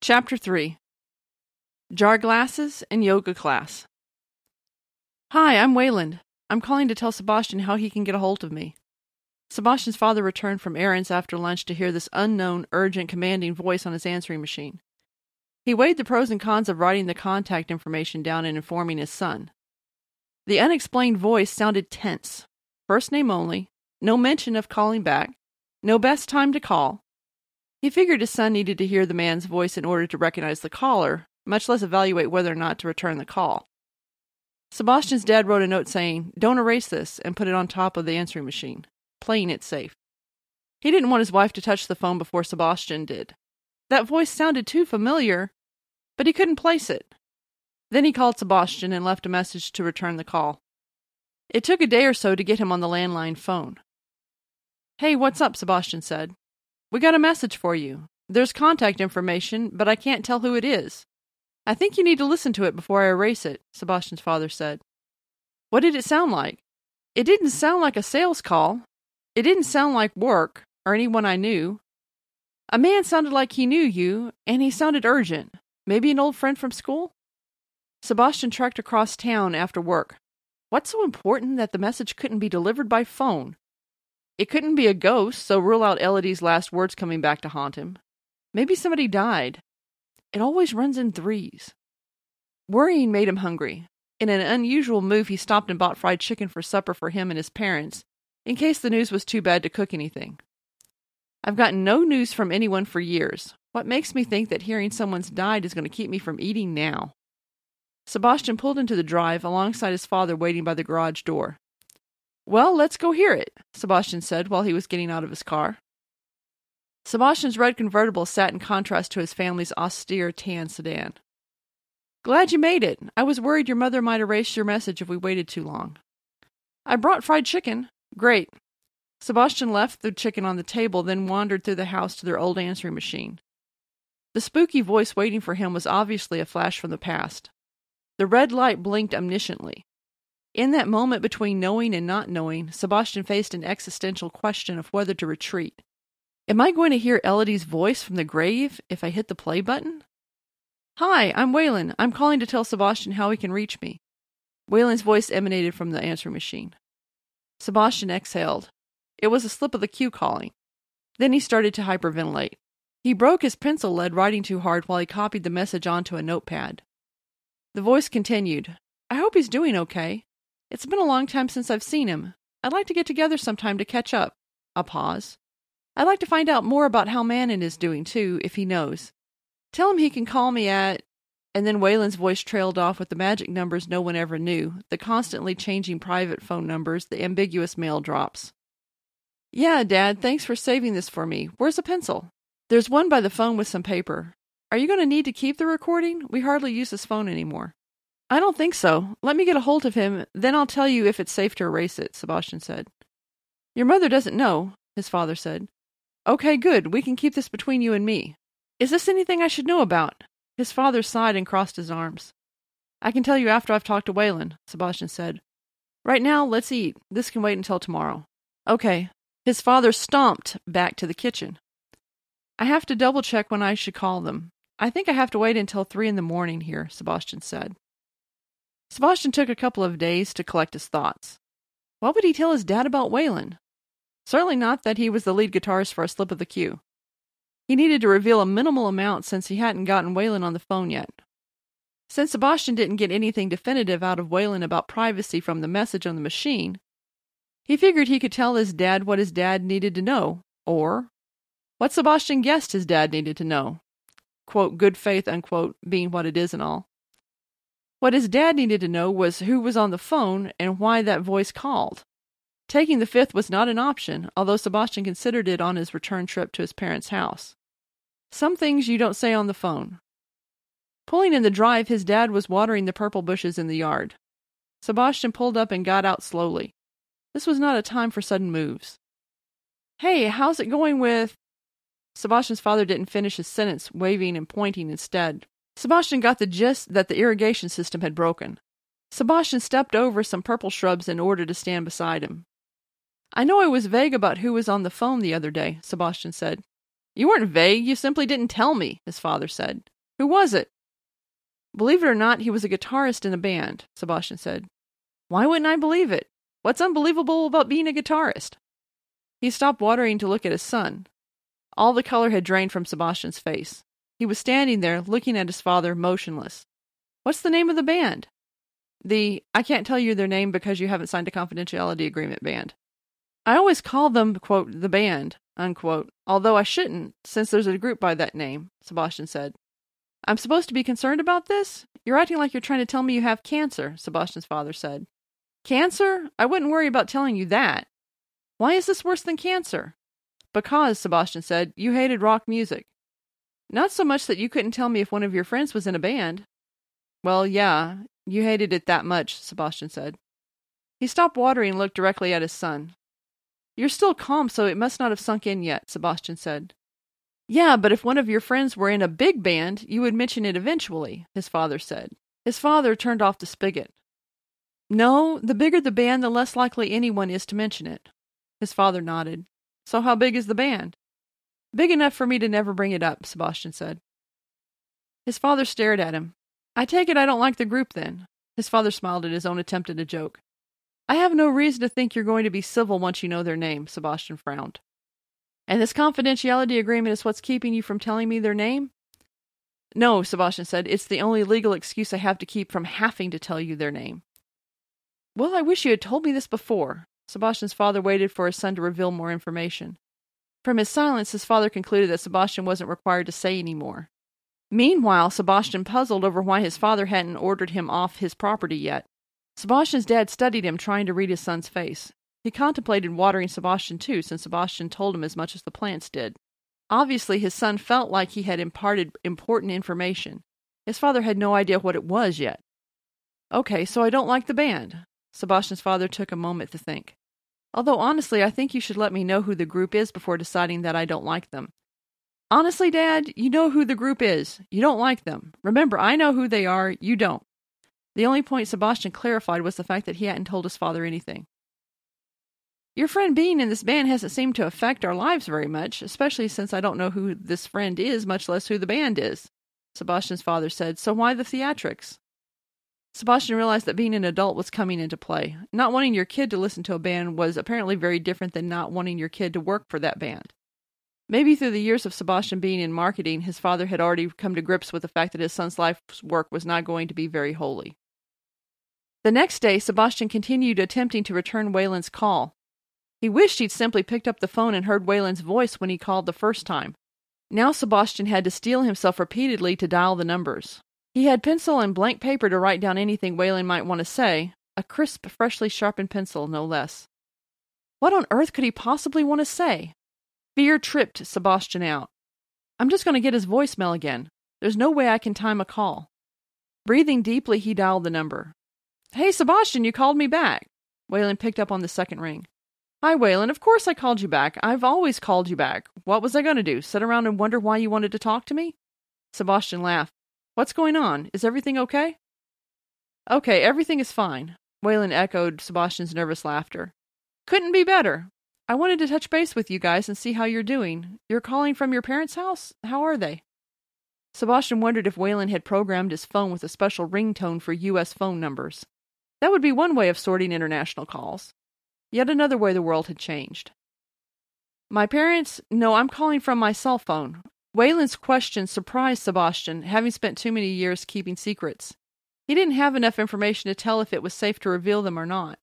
Chapter 3 Jar Glasses and Yoga Class. Hi, I'm Wayland. I'm calling to tell Sebastian how he can get a hold of me. Sebastian's father returned from errands after lunch to hear this unknown, urgent, commanding voice on his answering machine. He weighed the pros and cons of writing the contact information down and informing his son. The unexplained voice sounded tense. First name only, no mention of calling back, no best time to call, he figured his son needed to hear the man's voice in order to recognize the caller, much less evaluate whether or not to return the call. Sebastian's dad wrote a note saying, Don't erase this, and put it on top of the answering machine, playing it safe. He didn't want his wife to touch the phone before Sebastian did. That voice sounded too familiar, but he couldn't place it. Then he called Sebastian and left a message to return the call. It took a day or so to get him on the landline phone. Hey, what's up? Sebastian said. We got a message for you. There's contact information, but I can't tell who it is. I think you need to listen to it before I erase it, Sebastian's father said. What did it sound like? It didn't sound like a sales call. It didn't sound like work or anyone I knew. A man sounded like he knew you, and he sounded urgent. Maybe an old friend from school? Sebastian trekked across town after work. What's so important that the message couldn't be delivered by phone? It couldn't be a ghost, so rule out Elodie's last words coming back to haunt him. Maybe somebody died. It always runs in threes. Worrying made him hungry. In an unusual move, he stopped and bought fried chicken for supper for him and his parents, in case the news was too bad to cook anything. I've gotten no news from anyone for years. What makes me think that hearing someone's died is going to keep me from eating now? Sebastian pulled into the drive alongside his father waiting by the garage door. Well, let's go hear it, Sebastian said while he was getting out of his car. Sebastian's red convertible sat in contrast to his family's austere tan sedan. Glad you made it. I was worried your mother might erase your message if we waited too long. I brought fried chicken. Great. Sebastian left the chicken on the table, then wandered through the house to their old answering machine. The spooky voice waiting for him was obviously a flash from the past. The red light blinked omnisciently. In that moment between knowing and not knowing, Sebastian faced an existential question of whether to retreat. Am I going to hear Elodie's voice from the grave if I hit the play button? Hi, I'm Waylon. I'm calling to tell Sebastian how he can reach me. Waylon's voice emanated from the answering machine. Sebastian exhaled. It was a slip of the cue calling. Then he started to hyperventilate. He broke his pencil lead writing too hard while he copied the message onto a notepad. The voice continued. I hope he's doing okay. It's been a long time since I've seen him. I'd like to get together sometime to catch up. A pause. I'd like to find out more about how Manon is doing, too, if he knows. Tell him he can call me at. And then Waylon's voice trailed off with the magic numbers no one ever knew, the constantly changing private phone numbers, the ambiguous mail drops. Yeah, Dad, thanks for saving this for me. Where's a pencil? There's one by the phone with some paper. Are you going to need to keep the recording? We hardly use this phone anymore. I don't think so. Let me get a hold of him, then I'll tell you if it's safe to erase it, Sebastian said. Your mother doesn't know, his father said. Okay, good. We can keep this between you and me. Is this anything I should know about? His father sighed and crossed his arms. I can tell you after I've talked to Waylon, Sebastian said. Right now, let's eat. This can wait until tomorrow. Okay. His father stomped back to the kitchen. I have to double check when I should call them. I think I have to wait until three in the morning here, Sebastian said. Sebastian took a couple of days to collect his thoughts. What would he tell his dad about Waylon? Certainly not that he was the lead guitarist for a slip of the cue. He needed to reveal a minimal amount since he hadn't gotten Waylon on the phone yet. Since Sebastian didn't get anything definitive out of Waylon about privacy from the message on the machine, he figured he could tell his dad what his dad needed to know, or what Sebastian guessed his dad needed to know. Quote, good faith, unquote, being what it is and all. What his dad needed to know was who was on the phone and why that voice called. Taking the fifth was not an option, although Sebastian considered it on his return trip to his parents' house. Some things you don't say on the phone. Pulling in the drive, his dad was watering the purple bushes in the yard. Sebastian pulled up and got out slowly. This was not a time for sudden moves. Hey, how's it going with. Sebastian's father didn't finish his sentence, waving and pointing instead. Sebastian got the gist that the irrigation system had broken. Sebastian stepped over some purple shrubs in order to stand beside him. I know I was vague about who was on the phone the other day, Sebastian said. You weren't vague, you simply didn't tell me, his father said. Who was it? Believe it or not, he was a guitarist in a band, Sebastian said. Why wouldn't I believe it? What's unbelievable about being a guitarist? He stopped watering to look at his son. All the color had drained from Sebastian's face. He was standing there, looking at his father, motionless. What's the name of the band? The I can't tell you their name because you haven't signed a confidentiality agreement band. I always call them, quote, the band, unquote, although I shouldn't, since there's a group by that name, Sebastian said. I'm supposed to be concerned about this? You're acting like you're trying to tell me you have cancer, Sebastian's father said. Cancer? I wouldn't worry about telling you that. Why is this worse than cancer? Because, Sebastian said, you hated rock music. Not so much that you couldn't tell me if one of your friends was in a band. Well, yeah, you hated it that much, Sebastian said. He stopped watering and looked directly at his son. You're still calm, so it must not have sunk in yet, Sebastian said. Yeah, but if one of your friends were in a big band, you would mention it eventually, his father said. His father turned off the spigot. No, the bigger the band, the less likely anyone is to mention it. His father nodded. So how big is the band? Big enough for me to never bring it up, Sebastian said. His father stared at him. I take it I don't like the group then. His father smiled at his own attempt at a joke. I have no reason to think you're going to be civil once you know their name, Sebastian frowned. And this confidentiality agreement is what's keeping you from telling me their name? No, Sebastian said. It's the only legal excuse I have to keep from having to tell you their name. Well, I wish you had told me this before. Sebastian's father waited for his son to reveal more information. From his silence, his father concluded that Sebastian wasn't required to say any more. Meanwhile, Sebastian puzzled over why his father hadn't ordered him off his property yet. Sebastian's dad studied him, trying to read his son's face. He contemplated watering Sebastian too, since Sebastian told him as much as the plants did. Obviously, his son felt like he had imparted important information. His father had no idea what it was yet. Okay, so I don't like the band. Sebastian's father took a moment to think. Although honestly, I think you should let me know who the group is before deciding that I don't like them. Honestly, Dad, you know who the group is. You don't like them. Remember, I know who they are, you don't. The only point Sebastian clarified was the fact that he hadn't told his father anything. Your friend being in this band hasn't seemed to affect our lives very much, especially since I don't know who this friend is, much less who the band is, Sebastian's father said. So why the theatrics? Sebastian realized that being an adult was coming into play. Not wanting your kid to listen to a band was apparently very different than not wanting your kid to work for that band. Maybe through the years of Sebastian being in marketing, his father had already come to grips with the fact that his son's life's work was not going to be very holy. The next day, Sebastian continued attempting to return Wayland's call. He wished he'd simply picked up the phone and heard Wayland's voice when he called the first time. Now Sebastian had to steel himself repeatedly to dial the numbers. He had pencil and blank paper to write down anything Wayland might want to say, a crisp, freshly sharpened pencil, no less. What on earth could he possibly want to say? Fear tripped Sebastian out. I'm just going to get his voicemail again. There's no way I can time a call. Breathing deeply, he dialed the number. Hey, Sebastian, you called me back. Wayland picked up on the second ring. Hi, Wayland. Of course I called you back. I've always called you back. What was I going to do? Sit around and wonder why you wanted to talk to me? Sebastian laughed. What's going on? Is everything okay? Okay, everything is fine. Wayland echoed Sebastian's nervous laughter. Couldn't be better. I wanted to touch base with you guys and see how you're doing. You're calling from your parents' house? How are they? Sebastian wondered if Wayland had programmed his phone with a special ringtone for U.S. phone numbers. That would be one way of sorting international calls. Yet another way the world had changed. My parents? No, I'm calling from my cell phone. Wayland's question surprised Sebastian, having spent too many years keeping secrets. He didn't have enough information to tell if it was safe to reveal them or not.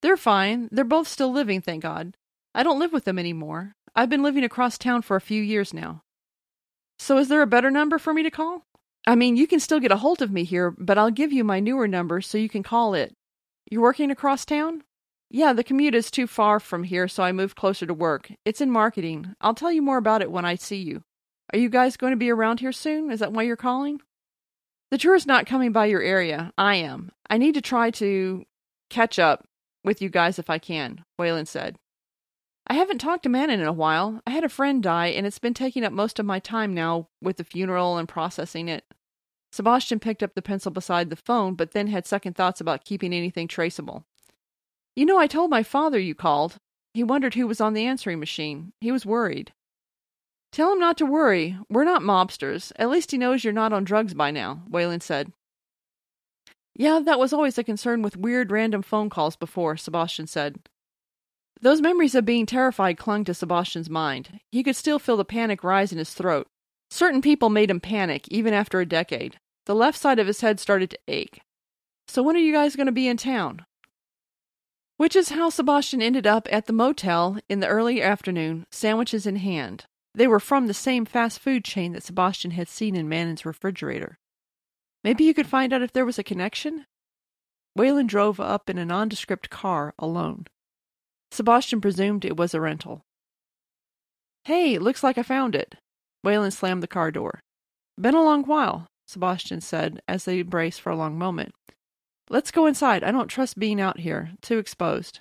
They're fine. They're both still living, thank God. I don't live with them anymore. I've been living across town for a few years now. So is there a better number for me to call? I mean, you can still get a hold of me here, but I'll give you my newer number so you can call it. You're working across town? Yeah, the commute is too far from here, so I moved closer to work. It's in marketing. I'll tell you more about it when I see you. Are you guys going to be around here soon? Is that why you're calling? The tour is not coming by your area. I am. I need to try to catch up with you guys if I can, Wayland said. I haven't talked to Manon in a while. I had a friend die, and it's been taking up most of my time now with the funeral and processing it. Sebastian picked up the pencil beside the phone, but then had second thoughts about keeping anything traceable. You know, I told my father you called. He wondered who was on the answering machine. He was worried. Tell him not to worry. We're not mobsters. At least he knows you're not on drugs by now, Wayland said. Yeah, that was always a concern with weird random phone calls before, Sebastian said. Those memories of being terrified clung to Sebastian's mind. He could still feel the panic rise in his throat. Certain people made him panic, even after a decade. The left side of his head started to ache. So when are you guys going to be in town? Which is how Sebastian ended up at the motel in the early afternoon, sandwiches in hand. They were from the same fast food chain that Sebastian had seen in Manon's refrigerator. Maybe you could find out if there was a connection? Wayland drove up in a nondescript car alone. Sebastian presumed it was a rental. Hey, looks like I found it. Wayland slammed the car door. Been a long while, Sebastian said as they embraced for a long moment. Let's go inside. I don't trust being out here. Too exposed.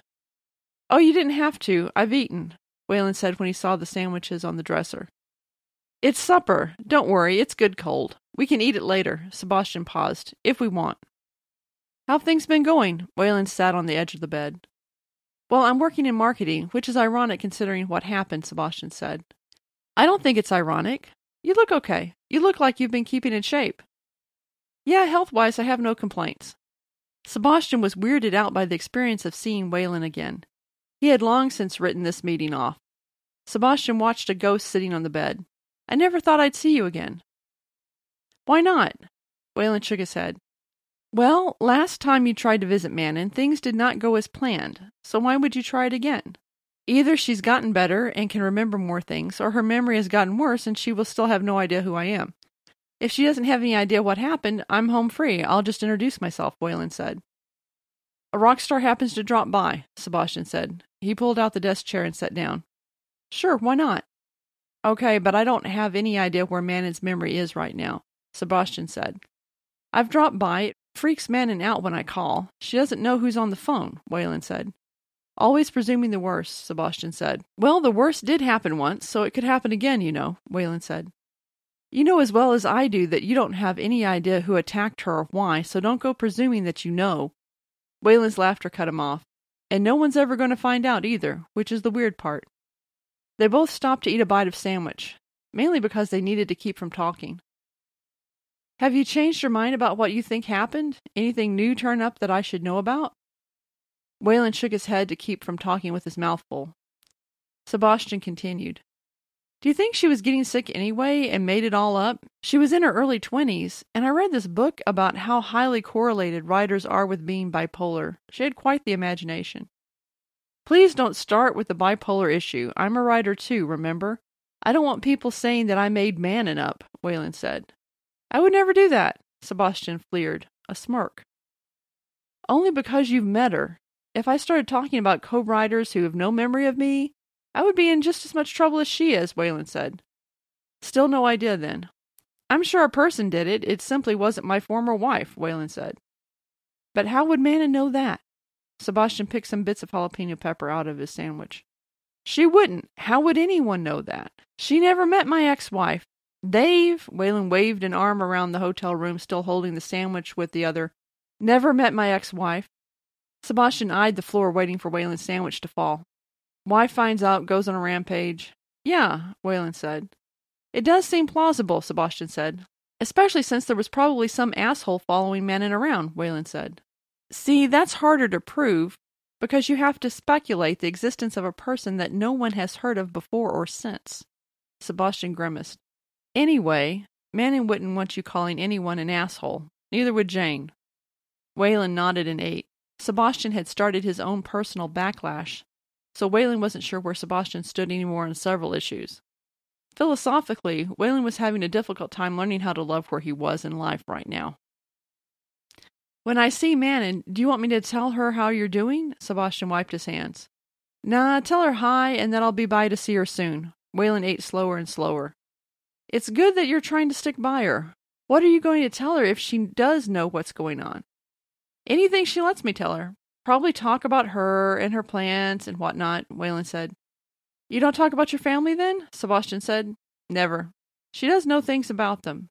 Oh, you didn't have to. I've eaten, Wayland said when he saw the sandwiches on the dresser. It's supper. Don't worry, it's good cold. We can eat it later, Sebastian paused, if we want. How've things been going? Wayland sat on the edge of the bed. Well, I'm working in marketing, which is ironic considering what happened, Sebastian said. I don't think it's ironic. You look okay. You look like you've been keeping in shape. Yeah, health wise, I have no complaints. Sebastian was weirded out by the experience of seeing Wayland again. He had long since written this meeting off. Sebastian watched a ghost sitting on the bed. I never thought I'd see you again. Why not? Wayland shook his head. Well, last time you tried to visit Manon, things did not go as planned, so why would you try it again? Either she's gotten better and can remember more things, or her memory has gotten worse and she will still have no idea who I am. If she doesn't have any idea what happened, I'm home free. I'll just introduce myself, Wayland said. A rock star happens to drop by, Sebastian said. He pulled out the desk chair and sat down. Sure, why not? Okay, but I don't have any idea where Manon's memory is right now, Sebastian said. I've dropped by. It freaks Manon out when I call. She doesn't know who's on the phone, Wayland said. Always presuming the worst, Sebastian said. Well, the worst did happen once, so it could happen again, you know, Wayland said. You know as well as I do that you don't have any idea who attacked her or why, so don't go presuming that you know. Wayland's laughter cut him off. And no one's ever going to find out either, which is the weird part. They both stopped to eat a bite of sandwich, mainly because they needed to keep from talking. Have you changed your mind about what you think happened? Anything new turn up that I should know about? Wayland shook his head to keep from talking with his mouth full. Sebastian continued. Do you think she was getting sick anyway and made it all up? She was in her early 20s, and I read this book about how highly correlated writers are with being bipolar. She had quite the imagination. Please don't start with the bipolar issue. I'm a writer too, remember? I don't want people saying that I made Manon up, Wayland said. I would never do that, Sebastian fleered, a smirk. Only because you've met her. If I started talking about co writers who have no memory of me, I would be in just as much trouble as she is, Wayland said. Still no idea then. I'm sure a person did it. It simply wasn't my former wife, Wayland said. But how would Manon know that? Sebastian picked some bits of jalapeno pepper out of his sandwich. She wouldn't. How would anyone know that? She never met my ex wife. Dave, Wayland waved an arm around the hotel room, still holding the sandwich with the other. Never met my ex wife. Sebastian eyed the floor, waiting for Wayland's sandwich to fall. Wife finds out, goes on a rampage. Yeah, Wayland said. It does seem plausible, Sebastian said. Especially since there was probably some asshole following Manon around, Wayland said. See, that's harder to prove because you have to speculate the existence of a person that no one has heard of before or since. Sebastian grimaced. Anyway, Manon wouldn't want you calling anyone an asshole. Neither would Jane. Wayland nodded and ate. Sebastian had started his own personal backlash, so Wayland wasn't sure where Sebastian stood anymore on several issues. Philosophically, Wayland was having a difficult time learning how to love where he was in life right now. When I see Manon, do you want me to tell her how you're doing? Sebastian wiped his hands. Nah, tell her hi, and then I'll be by to see her soon. Wayland ate slower and slower. It's good that you're trying to stick by her. What are you going to tell her if she does know what's going on? Anything she lets me tell her. Probably talk about her and her plans and whatnot, Wayland said. You don't talk about your family then? Sebastian said. Never. She does know things about them.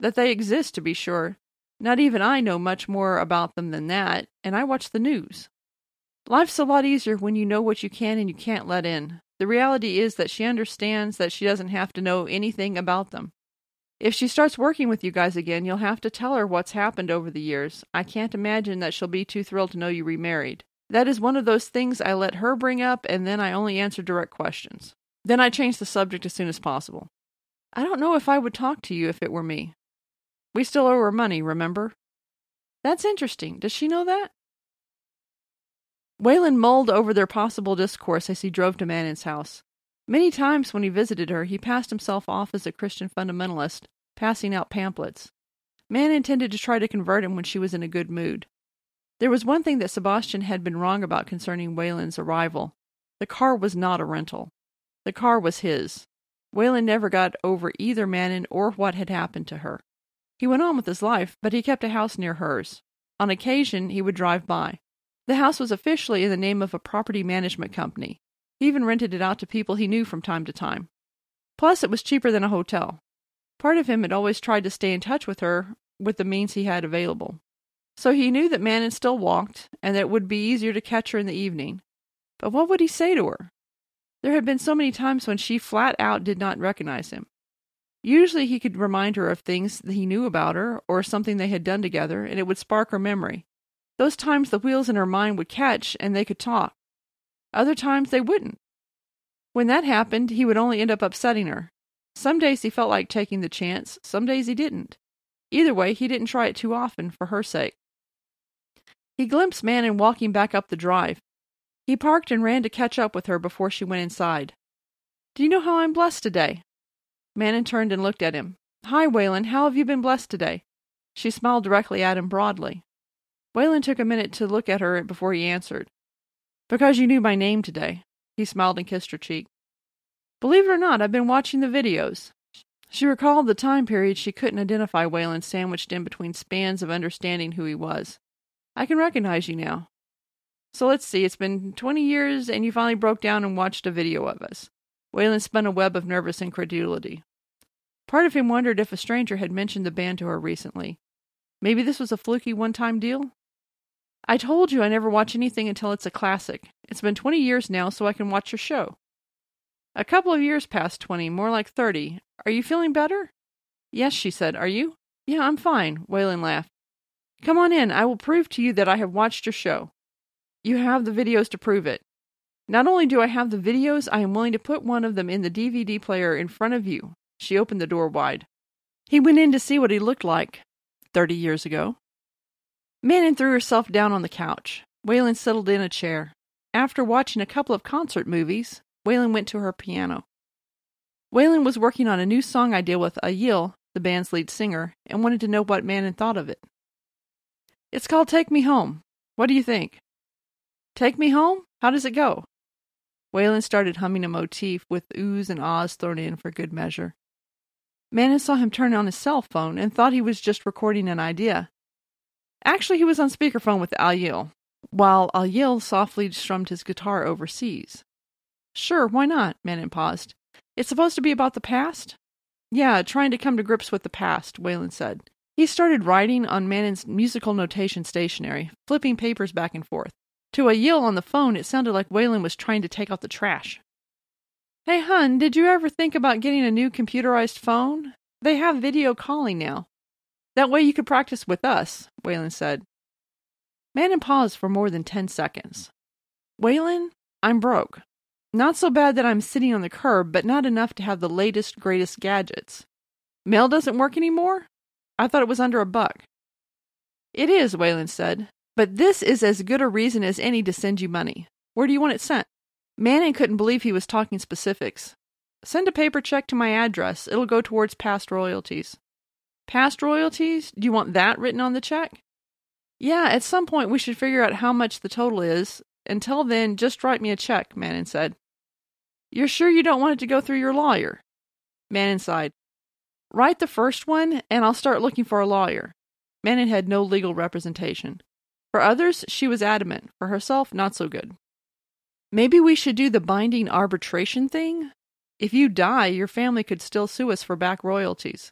That they exist, to be sure. Not even I know much more about them than that, and I watch the news. Life's a lot easier when you know what you can and you can't let in. The reality is that she understands that she doesn't have to know anything about them. If she starts working with you guys again, you'll have to tell her what's happened over the years. I can't imagine that she'll be too thrilled to know you remarried. That is one of those things I let her bring up, and then I only answer direct questions. Then I change the subject as soon as possible. I don't know if I would talk to you if it were me. We still owe her money, remember? That's interesting. Does she know that? Waylon mulled over their possible discourse as he drove to Manon's house. Many times when he visited her, he passed himself off as a Christian fundamentalist, passing out pamphlets. Manon intended to try to convert him when she was in a good mood. There was one thing that Sebastian had been wrong about concerning Wayland's arrival. The car was not a rental. The car was his. Wayland never got over either Manon or what had happened to her. He went on with his life, but he kept a house near hers. On occasion, he would drive by. The house was officially in the name of a property management company. He even rented it out to people he knew from time to time. Plus, it was cheaper than a hotel. Part of him had always tried to stay in touch with her with the means he had available. So he knew that Manon still walked, and that it would be easier to catch her in the evening. But what would he say to her? There had been so many times when she flat out did not recognize him. Usually he could remind her of things that he knew about her or something they had done together, and it would spark her memory. Those times the wheels in her mind would catch and they could talk. Other times they wouldn't. When that happened, he would only end up upsetting her. Some days he felt like taking the chance, some days he didn't. Either way, he didn't try it too often for her sake. He glimpsed Manon walking back up the drive. He parked and ran to catch up with her before she went inside. Do you know how I'm blessed today? Manon turned and looked at him. Hi, Waylon. How have you been blessed today? She smiled directly at him broadly. Waylon took a minute to look at her before he answered. Because you knew my name today. He smiled and kissed her cheek. Believe it or not, I've been watching the videos. She recalled the time period she couldn't identify Waylon sandwiched in between spans of understanding who he was. I can recognize you now. So let's see, it's been 20 years and you finally broke down and watched a video of us. Waylon spun a web of nervous incredulity. Part of him wondered if a stranger had mentioned the band to her recently. Maybe this was a fluky one time deal? I told you I never watch anything until it's a classic. It's been 20 years now, so I can watch your show. A couple of years past 20, more like 30. Are you feeling better? Yes, she said. Are you? Yeah, I'm fine, Waylon laughed. Come on in. I will prove to you that I have watched your show. You have the videos to prove it. Not only do I have the videos, I am willing to put one of them in the DVD player in front of you. She opened the door wide. He went in to see what he looked like thirty years ago. Manon threw herself down on the couch. Waylon settled in a chair. After watching a couple of concert movies, Waylon went to her piano. Waylon was working on a new song idea with Ayel, the band's lead singer, and wanted to know what Manon thought of it. It's called Take Me Home. What do you think? Take Me Home? How does it go? Waylon started humming a motif with oohs and ahs thrown in for good measure. Manon saw him turn on his cell phone and thought he was just recording an idea. Actually, he was on speakerphone with Al while Al softly strummed his guitar overseas. Sure, why not? Manon paused. It's supposed to be about the past? Yeah, trying to come to grips with the past, Waylon said. He started writing on Manon's musical notation stationery, flipping papers back and forth. To Ayel on the phone, it sounded like Waylon was trying to take out the trash. Hey, hun, did you ever think about getting a new computerized phone? They have video calling now. That way you could practice with us, Waylon said. Manon paused for more than ten seconds. Waylon, I'm broke. Not so bad that I'm sitting on the curb, but not enough to have the latest, greatest gadgets. Mail doesn't work anymore? I thought it was under a buck. It is, Waylon said. But this is as good a reason as any to send you money. Where do you want it sent? Manon couldn't believe he was talking specifics. Send a paper check to my address. It'll go towards past royalties. Past royalties? Do you want that written on the check? Yeah, at some point we should figure out how much the total is. Until then, just write me a check, Manon said. You're sure you don't want it to go through your lawyer? Manon sighed. Write the first one, and I'll start looking for a lawyer. Manon had no legal representation. For others, she was adamant. For herself, not so good. Maybe we should do the binding arbitration thing? If you die, your family could still sue us for back royalties.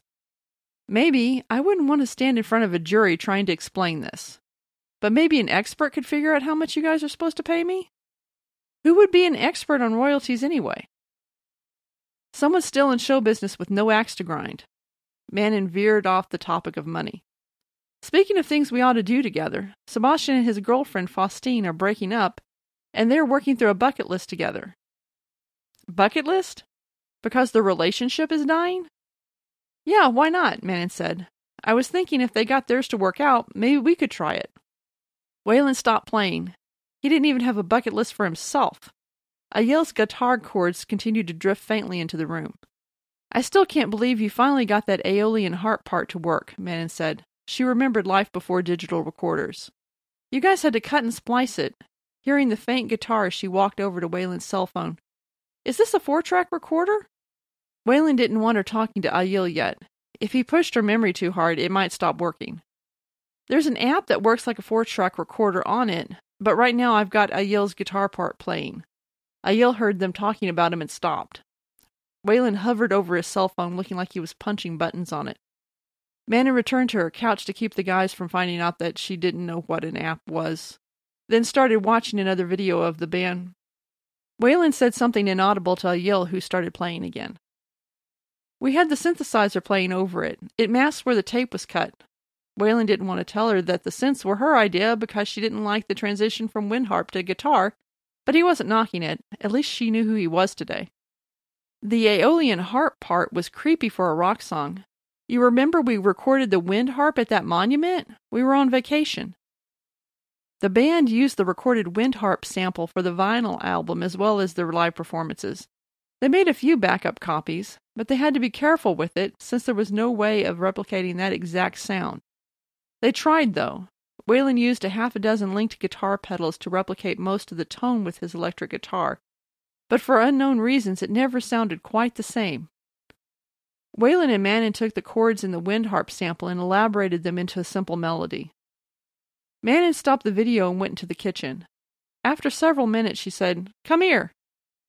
Maybe I wouldn't want to stand in front of a jury trying to explain this. but maybe an expert could figure out how much you guys are supposed to pay me? Who would be an expert on royalties anyway? Someone still in show business with no axe to grind. Manon veered off the topic of money. Speaking of things we ought to do together, Sebastian and his girlfriend Faustine are breaking up, and they're working through a bucket list together. Bucket list? Because the relationship is dying? Yeah, why not? Manon said. I was thinking if they got theirs to work out, maybe we could try it. Waylon stopped playing. He didn't even have a bucket list for himself. Ayel's guitar chords continued to drift faintly into the room. I still can't believe you finally got that Aeolian harp part to work, Manon said. She remembered life before digital recorders. You guys had to cut and splice it. Hearing the faint guitar as she walked over to Waylon's cell phone. Is this a four track recorder? Waylon didn't want her talking to Ayel yet. If he pushed her memory too hard, it might stop working. There's an app that works like a four track recorder on it, but right now I've got Ayel's guitar part playing. Ayel heard them talking about him and stopped. Waylon hovered over his cell phone, looking like he was punching buttons on it. Manon returned to her couch to keep the guys from finding out that she didn't know what an app was, then started watching another video of the band. Waylon said something inaudible to Ayel, who started playing again. We had the synthesizer playing over it. It masked where the tape was cut. Waylon didn't want to tell her that the synths were her idea because she didn't like the transition from wind harp to guitar, but he wasn't knocking it. At least she knew who he was today. The Aeolian harp part was creepy for a rock song. You remember we recorded the wind harp at that monument? We were on vacation. The band used the recorded wind harp sample for the vinyl album as well as their live performances. They made a few backup copies, but they had to be careful with it since there was no way of replicating that exact sound. They tried, though. Waylon used a half a dozen linked guitar pedals to replicate most of the tone with his electric guitar, but for unknown reasons it never sounded quite the same. Waylon and Manon took the chords in the wind harp sample and elaborated them into a simple melody. Manon stopped the video and went into the kitchen. After several minutes, she said, Come here.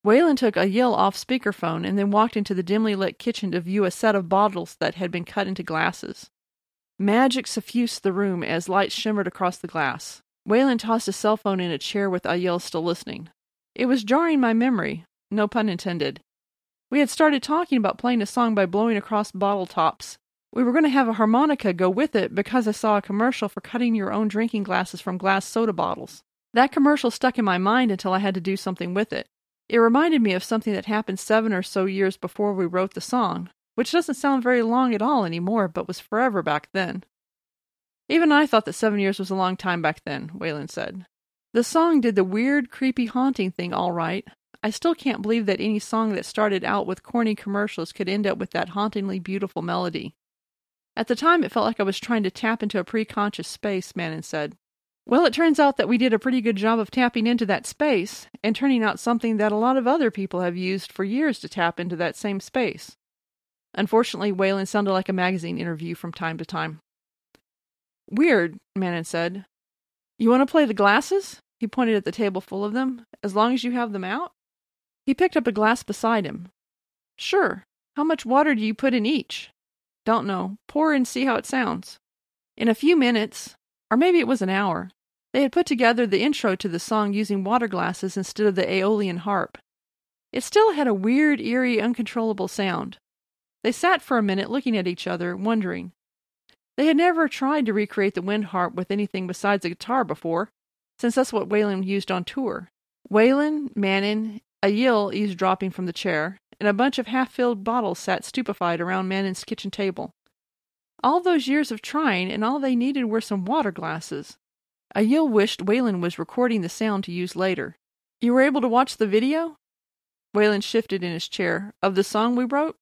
Waylon took Ayel off speakerphone and then walked into the dimly lit kitchen to view a set of bottles that had been cut into glasses. Magic suffused the room as light shimmered across the glass. Waylon tossed his cell phone in a chair with Ayel still listening. It was jarring my memory, no pun intended. We had started talking about playing a song by blowing across bottle tops. We were going to have a harmonica go with it because I saw a commercial for cutting your own drinking glasses from glass soda bottles. That commercial stuck in my mind until I had to do something with it. It reminded me of something that happened seven or so years before we wrote the song, which doesn't sound very long at all anymore, but was forever back then. Even I thought that seven years was a long time back then, Waylon said. The song did the weird, creepy, haunting thing all right. I still can't believe that any song that started out with corny commercials could end up with that hauntingly beautiful melody. At the time, it felt like I was trying to tap into a preconscious space, Manon said. Well, it turns out that we did a pretty good job of tapping into that space and turning out something that a lot of other people have used for years to tap into that same space. Unfortunately, Waylon sounded like a magazine interview from time to time. Weird, Manon said. You want to play the glasses? He pointed at the table full of them. As long as you have them out? He picked up a glass beside him. Sure. How much water do you put in each? Don't know. Pour and see how it sounds. In a few minutes, or maybe it was an hour. They had put together the intro to the song using water glasses instead of the Aeolian harp. It still had a weird, eerie, uncontrollable sound. They sat for a minute looking at each other, wondering. They had never tried to recreate the wind harp with anything besides a guitar before, since that's what Waylon used on tour. Waylon, Manon, Ayel eavesdropping from the chair, and a bunch of half filled bottles sat stupefied around Manon's kitchen table. All those years of trying, and all they needed were some water glasses. Ayel wished Waylon was recording the sound to use later. You were able to watch the video? Waylon shifted in his chair. Of the song we wrote?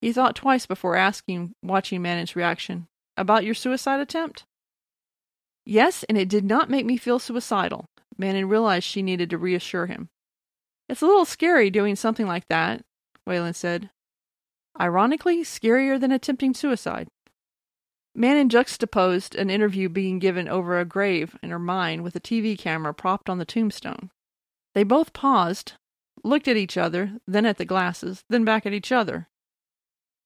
He thought twice before asking, watching Manon's reaction. About your suicide attempt? Yes, and it did not make me feel suicidal. Manon realized she needed to reassure him. It's a little scary doing something like that, Wayland said. Ironically, scarier than attempting suicide. Manon juxtaposed an interview being given over a grave in her mind with a TV camera propped on the tombstone. They both paused, looked at each other, then at the glasses, then back at each other.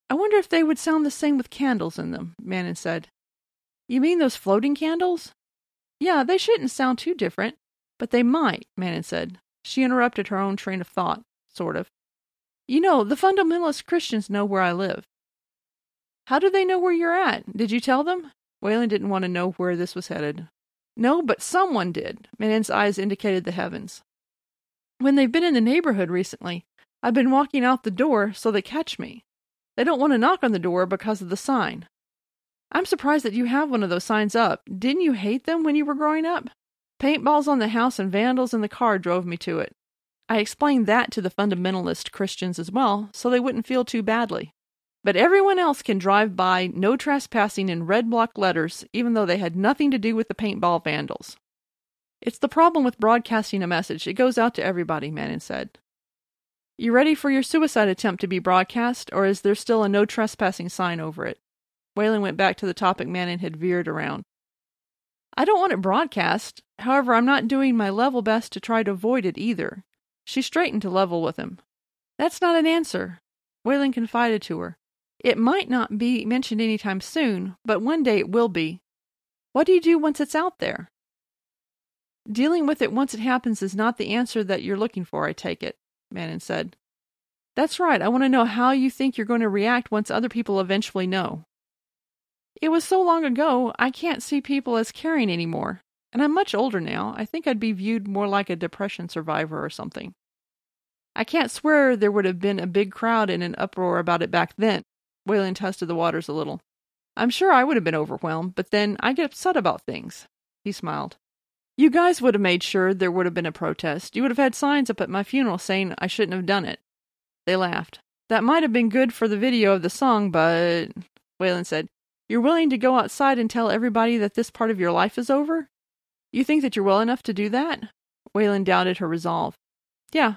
I wonder if they would sound the same with candles in them, Manon said. You mean those floating candles? Yeah, they shouldn't sound too different, but they might, Manon said. She interrupted her own train of thought, sort of. You know, the fundamentalist Christians know where I live. How do they know where you're at? Did you tell them? Wayland didn't want to know where this was headed. No, but someone did. Manon's eyes indicated the heavens. When they've been in the neighborhood recently, I've been walking out the door so they catch me. They don't want to knock on the door because of the sign. I'm surprised that you have one of those signs up. Didn't you hate them when you were growing up? Paintballs on the house and vandals in the car drove me to it. I explained that to the fundamentalist Christians as well, so they wouldn't feel too badly. But everyone else can drive by no trespassing in red block letters, even though they had nothing to do with the paintball vandals. It's the problem with broadcasting a message. It goes out to everybody, Manon said. You ready for your suicide attempt to be broadcast, or is there still a no trespassing sign over it? Wayland went back to the topic Manon had veered around. I don't want it broadcast. However, I'm not doing my level best to try to avoid it either. She straightened to level with him. That's not an answer. Wayland confided to her. It might not be mentioned any time soon, but one day it will be. What do you do once it's out there? Dealing with it once it happens is not the answer that you're looking for, I take it, Manon said. That's right. I want to know how you think you're going to react once other people eventually know. It was so long ago, I can't see people as caring anymore. And I'm much older now. I think I'd be viewed more like a depression survivor or something. I can't swear there would have been a big crowd and an uproar about it back then. Wayland tested the waters a little. I'm sure I would have been overwhelmed, but then I get upset about things. He smiled. You guys would have made sure there would have been a protest. You would have had signs up at my funeral saying I shouldn't have done it. They laughed. That might have been good for the video of the song, but. Wayland said, You're willing to go outside and tell everybody that this part of your life is over? You think that you're well enough to do that? Wayland doubted her resolve. Yeah.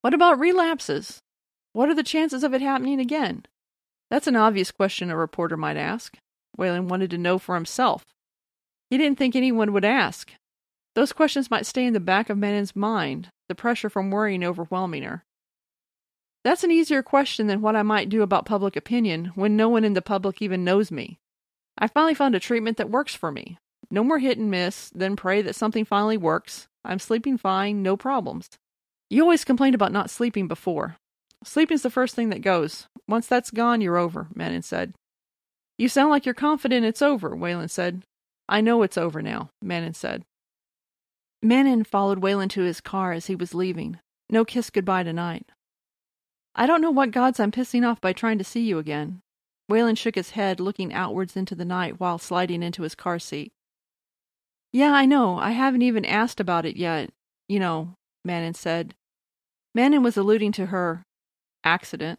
What about relapses? What are the chances of it happening again? That's an obvious question a reporter might ask. Wayland wanted to know for himself. He didn't think anyone would ask. Those questions might stay in the back of Manon's mind, the pressure from worrying overwhelming her. That's an easier question than what I might do about public opinion when no one in the public even knows me. I finally found a treatment that works for me. No more hit and miss, then pray that something finally works. I'm sleeping fine, no problems. You always complained about not sleeping before. Sleeping's the first thing that goes. Once that's gone, you're over, Manon said. You sound like you're confident it's over, Wayland said. I know it's over now, Manon said. Manon followed Wayland to his car as he was leaving. No kiss goodbye tonight. I don't know what gods I'm pissing off by trying to see you again. Wayland shook his head, looking outwards into the night while sliding into his car seat. Yeah, I know. I haven't even asked about it yet. You know, Manon said. Manon was alluding to her accident.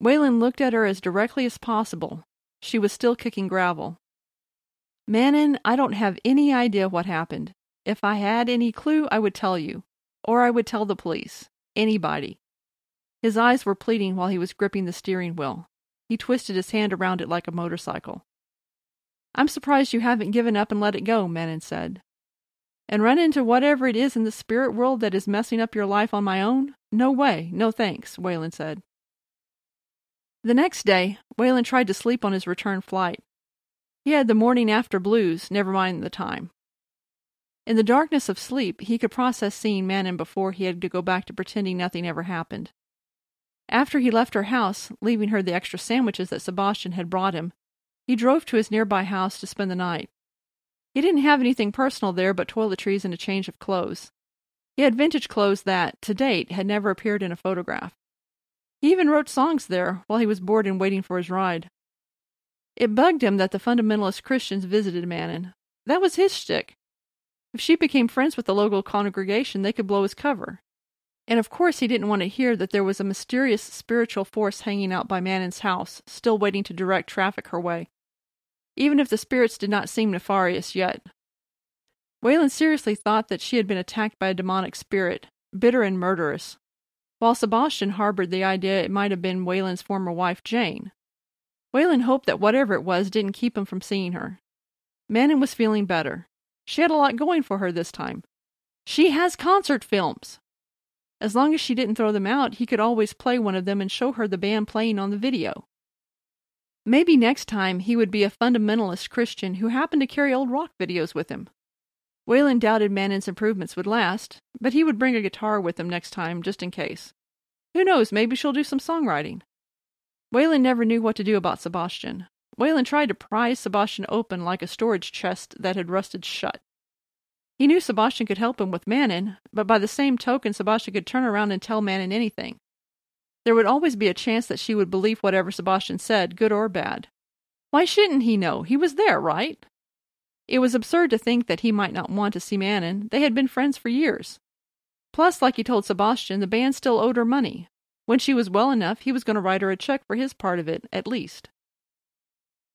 Wayland looked at her as directly as possible. She was still kicking gravel. Manon, I don't have any idea what happened. If I had any clue, I would tell you. Or I would tell the police. Anybody. His eyes were pleading while he was gripping the steering wheel. He twisted his hand around it like a motorcycle. I'm surprised you haven't given up and let it go, Manon said. And run into whatever it is in the spirit world that is messing up your life on my own? No way, no thanks, Wayland said. The next day, Wayland tried to sleep on his return flight. He had the morning after blues, never mind the time. In the darkness of sleep, he could process seeing Manon before he had to go back to pretending nothing ever happened. After he left her house, leaving her the extra sandwiches that Sebastian had brought him, he drove to his nearby house to spend the night. He didn't have anything personal there but toiletries and a change of clothes. He had vintage clothes that, to date, had never appeared in a photograph. He even wrote songs there while he was bored and waiting for his ride. It bugged him that the fundamentalist Christians visited Manon. That was his shtick. If she became friends with the local congregation, they could blow his cover. And of course, he didn't want to hear that there was a mysterious spiritual force hanging out by Manon's house, still waiting to direct traffic her way. Even if the spirits did not seem nefarious yet. Wayland seriously thought that she had been attacked by a demonic spirit, bitter and murderous, while Sebastian harbored the idea it might have been Wayland's former wife, Jane. Wayland hoped that whatever it was didn't keep him from seeing her. Manon was feeling better. She had a lot going for her this time. She has concert films! As long as she didn't throw them out, he could always play one of them and show her the band playing on the video. Maybe next time he would be a fundamentalist Christian who happened to carry old rock videos with him. Waylon doubted Manon's improvements would last, but he would bring a guitar with him next time just in case. Who knows, maybe she'll do some songwriting. Waylon never knew what to do about Sebastian. Waylon tried to pry Sebastian open like a storage chest that had rusted shut. He knew Sebastian could help him with Manon, but by the same token, Sebastian could turn around and tell Manon anything. There would always be a chance that she would believe whatever Sebastian said, good or bad. Why shouldn't he know? He was there, right? It was absurd to think that he might not want to see Manon. They had been friends for years. Plus, like he told Sebastian, the band still owed her money. When she was well enough, he was going to write her a check for his part of it, at least.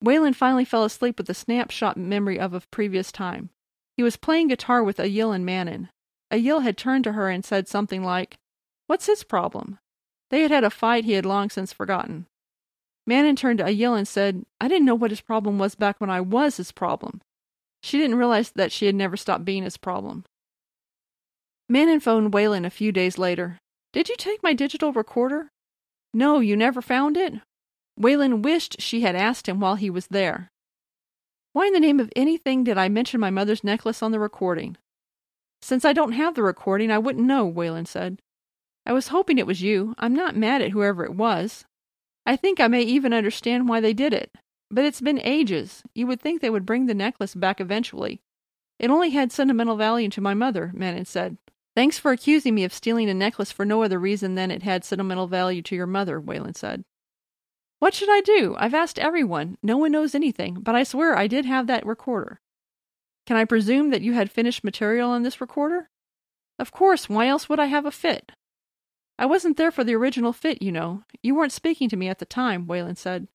Waylon finally fell asleep with a snapshot memory of a previous time. He was playing guitar with Ayel and Manon. Ayel had turned to her and said something like, What's his problem? They had had a fight he had long since forgotten. Manon turned to Ayel and said, I didn't know what his problem was back when I was his problem. She didn't realize that she had never stopped being his problem. Manon phoned Waylon a few days later. Did you take my digital recorder? No, you never found it? Waylon wished she had asked him while he was there. Why in the name of anything did I mention my mother's necklace on the recording? Since I don't have the recording, I wouldn't know, Waylon said. I was hoping it was you. I'm not mad at whoever it was. I think I may even understand why they did it. But it's been ages. You would think they would bring the necklace back eventually. It only had sentimental value to my mother, Manon said. Thanks for accusing me of stealing a necklace for no other reason than it had sentimental value to your mother, Waylon said. What should I do? I've asked everyone. No one knows anything, but I swear I did have that recorder. Can I presume that you had finished material on this recorder? Of course, why else would I have a fit? I wasn't there for the original fit, you know. You weren't speaking to me at the time, Waylon said.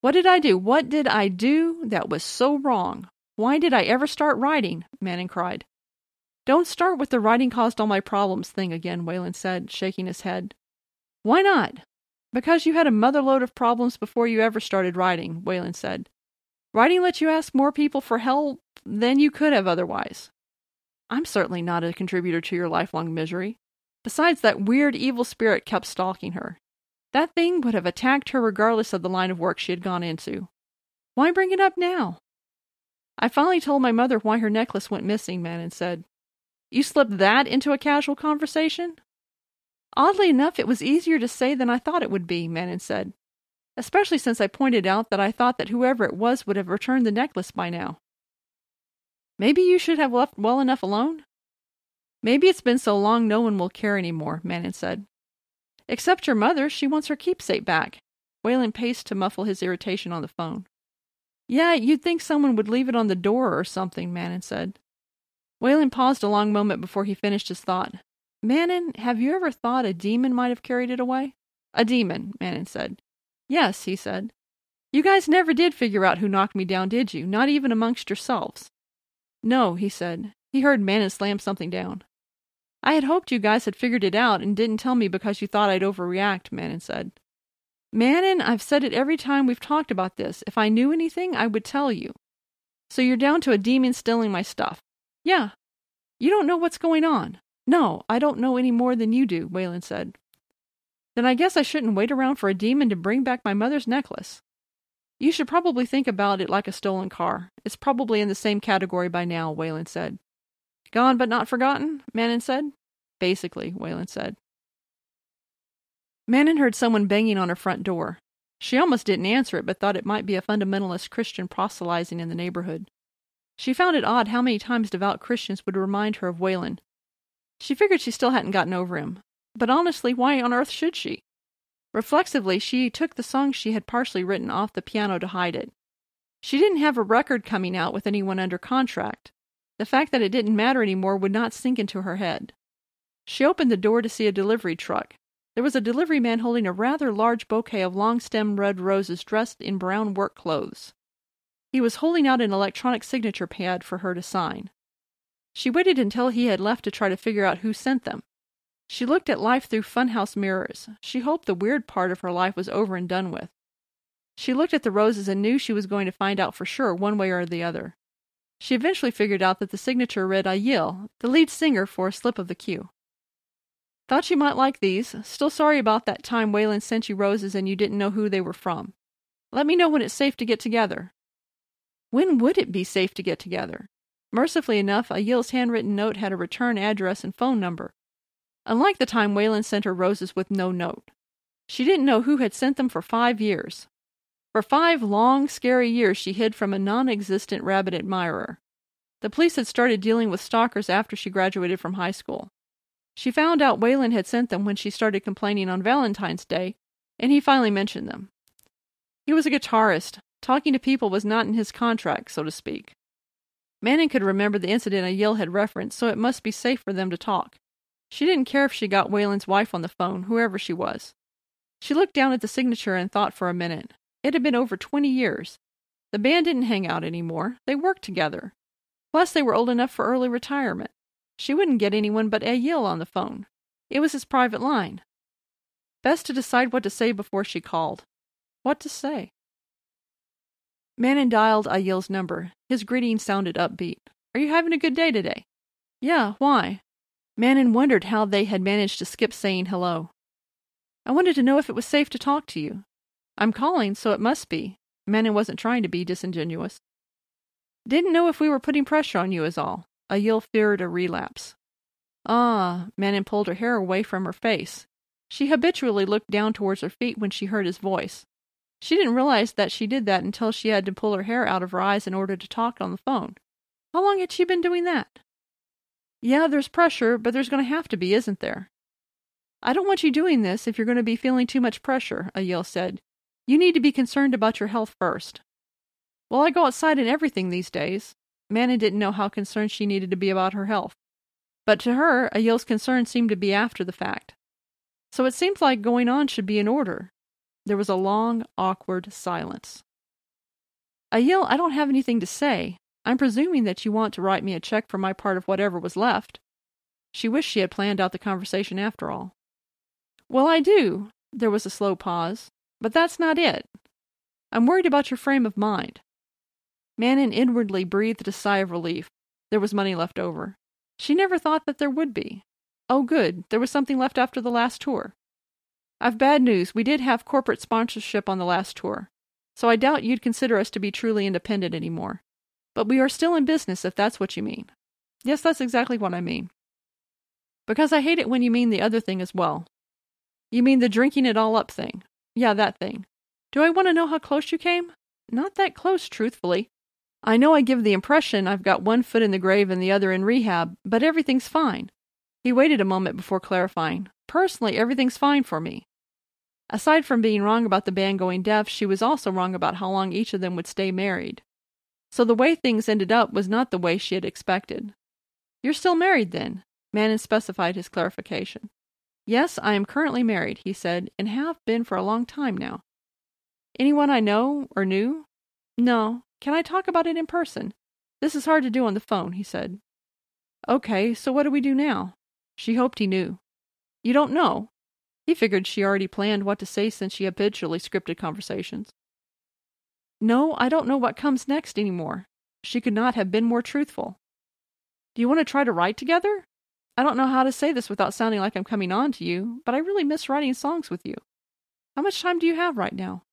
What did I do? What did I do that was so wrong? Why did I ever start writing? Manon cried. Don't start with the writing caused all my problems thing again, Waylon said, shaking his head. Why not? Because you had a motherload of problems before you ever started writing, Waylon said. Writing lets you ask more people for help than you could have otherwise. I'm certainly not a contributor to your lifelong misery. Besides, that weird evil spirit kept stalking her. That thing would have attacked her regardless of the line of work she had gone into. Why bring it up now? I finally told my mother why her necklace went missing, Manon said. You slipped that into a casual conversation? Oddly enough, it was easier to say than I thought it would be, Manon said, especially since I pointed out that I thought that whoever it was would have returned the necklace by now. Maybe you should have left well enough alone? Maybe it's been so long no one will care any more, Manon said. Except your mother, she wants her keepsake back. Waylon paced to muffle his irritation on the phone. Yeah, you'd think someone would leave it on the door or something, Manon said. Waylon paused a long moment before he finished his thought. Manon, have you ever thought a demon might have carried it away? A demon, Manon said. Yes, he said. You guys never did figure out who knocked me down, did you? Not even amongst yourselves. No, he said. He heard Manon slam something down. I had hoped you guys had figured it out and didn't tell me because you thought I'd overreact, Manon said. Manon, I've said it every time we've talked about this. If I knew anything, I would tell you. So you're down to a demon stealing my stuff. Yeah. You don't know what's going on. No, I don't know any more than you do, Waylon said. Then I guess I shouldn't wait around for a demon to bring back my mother's necklace. You should probably think about it like a stolen car. It's probably in the same category by now, Waylon said. Gone but not forgotten? Manon said. Basically, Waylon said. Manon heard someone banging on her front door. She almost didn't answer it, but thought it might be a fundamentalist Christian proselytizing in the neighborhood. She found it odd how many times devout Christians would remind her of Waylon. She figured she still hadn't gotten over him. But honestly, why on earth should she? Reflexively, she took the song she had partially written off the piano to hide it. She didn't have a record coming out with anyone under contract, the fact that it didn't matter anymore would not sink into her head. She opened the door to see a delivery truck. There was a delivery man holding a rather large bouquet of long stemmed red roses dressed in brown work clothes. He was holding out an electronic signature pad for her to sign. She waited until he had left to try to figure out who sent them. She looked at life through funhouse mirrors. She hoped the weird part of her life was over and done with. She looked at the roses and knew she was going to find out for sure one way or the other. She eventually figured out that the signature read Ayel, the lead singer for a slip of the cue. Thought you might like these. Still sorry about that time Waylon sent you roses and you didn't know who they were from. Let me know when it's safe to get together. When would it be safe to get together? Mercifully enough, Ayel's handwritten note had a return address and phone number. Unlike the time Waylon sent her roses with no note. She didn't know who had sent them for five years. For five long, scary years, she hid from a non existent rabbit admirer. The police had started dealing with stalkers after she graduated from high school. She found out Waylon had sent them when she started complaining on Valentine's Day, and he finally mentioned them. He was a guitarist. Talking to people was not in his contract, so to speak. Manon could remember the incident Ayel had referenced, so it must be safe for them to talk. She didn't care if she got Waylon's wife on the phone, whoever she was. She looked down at the signature and thought for a minute. It had been over 20 years. The band didn't hang out anymore. They worked together. Plus, they were old enough for early retirement. She wouldn't get anyone but Ayel on the phone. It was his private line. Best to decide what to say before she called. What to say? Manon dialed Ayel's number. His greeting sounded upbeat. Are you having a good day today? Yeah, why? Manon wondered how they had managed to skip saying hello. I wanted to know if it was safe to talk to you. I'm calling, so it must be. Manon wasn't trying to be disingenuous. Didn't know if we were putting pressure on you, is all. Ayel feared a relapse. Ah, Manon pulled her hair away from her face. She habitually looked down towards her feet when she heard his voice. She didn't realize that she did that until she had to pull her hair out of her eyes in order to talk on the phone. How long had she been doing that? Yeah, there's pressure, but there's going to have to be, isn't there? I don't want you doing this if you're going to be feeling too much pressure, Ayel said. You need to be concerned about your health first. Well, I go outside and everything these days. Manon didn't know how concerned she needed to be about her health. But to her, Ayel's concern seemed to be after the fact. So it seems like going on should be in order. There was a long, awkward silence. Ayel, I don't have anything to say. I'm presuming that you want to write me a check for my part of whatever was left. She wished she had planned out the conversation after all. Well, I do. There was a slow pause. But that's not it. I'm worried about your frame of mind. Manon inwardly breathed a sigh of relief. There was money left over. She never thought that there would be. Oh, good, there was something left after the last tour. I've bad news. We did have corporate sponsorship on the last tour, so I doubt you'd consider us to be truly independent anymore. But we are still in business, if that's what you mean. Yes, that's exactly what I mean. Because I hate it when you mean the other thing as well. You mean the drinking it all up thing. Yeah, that thing. Do I want to know how close you came? Not that close, truthfully. I know I give the impression I've got one foot in the grave and the other in rehab, but everything's fine. He waited a moment before clarifying. Personally, everything's fine for me. Aside from being wrong about the band going deaf, she was also wrong about how long each of them would stay married. So the way things ended up was not the way she had expected. You're still married, then? Manon specified his clarification. Yes, I am currently married, he said, and have been for a long time now. Anyone I know or knew? No, can I talk about it in person? This is hard to do on the phone, he said. Okay, so what do we do now? She hoped he knew. You don't know? He figured she already planned what to say since she habitually scripted conversations. No, I don't know what comes next anymore. She could not have been more truthful. Do you want to try to write together? I don't know how to say this without sounding like I'm coming on to you, but I really miss writing songs with you. How much time do you have right now?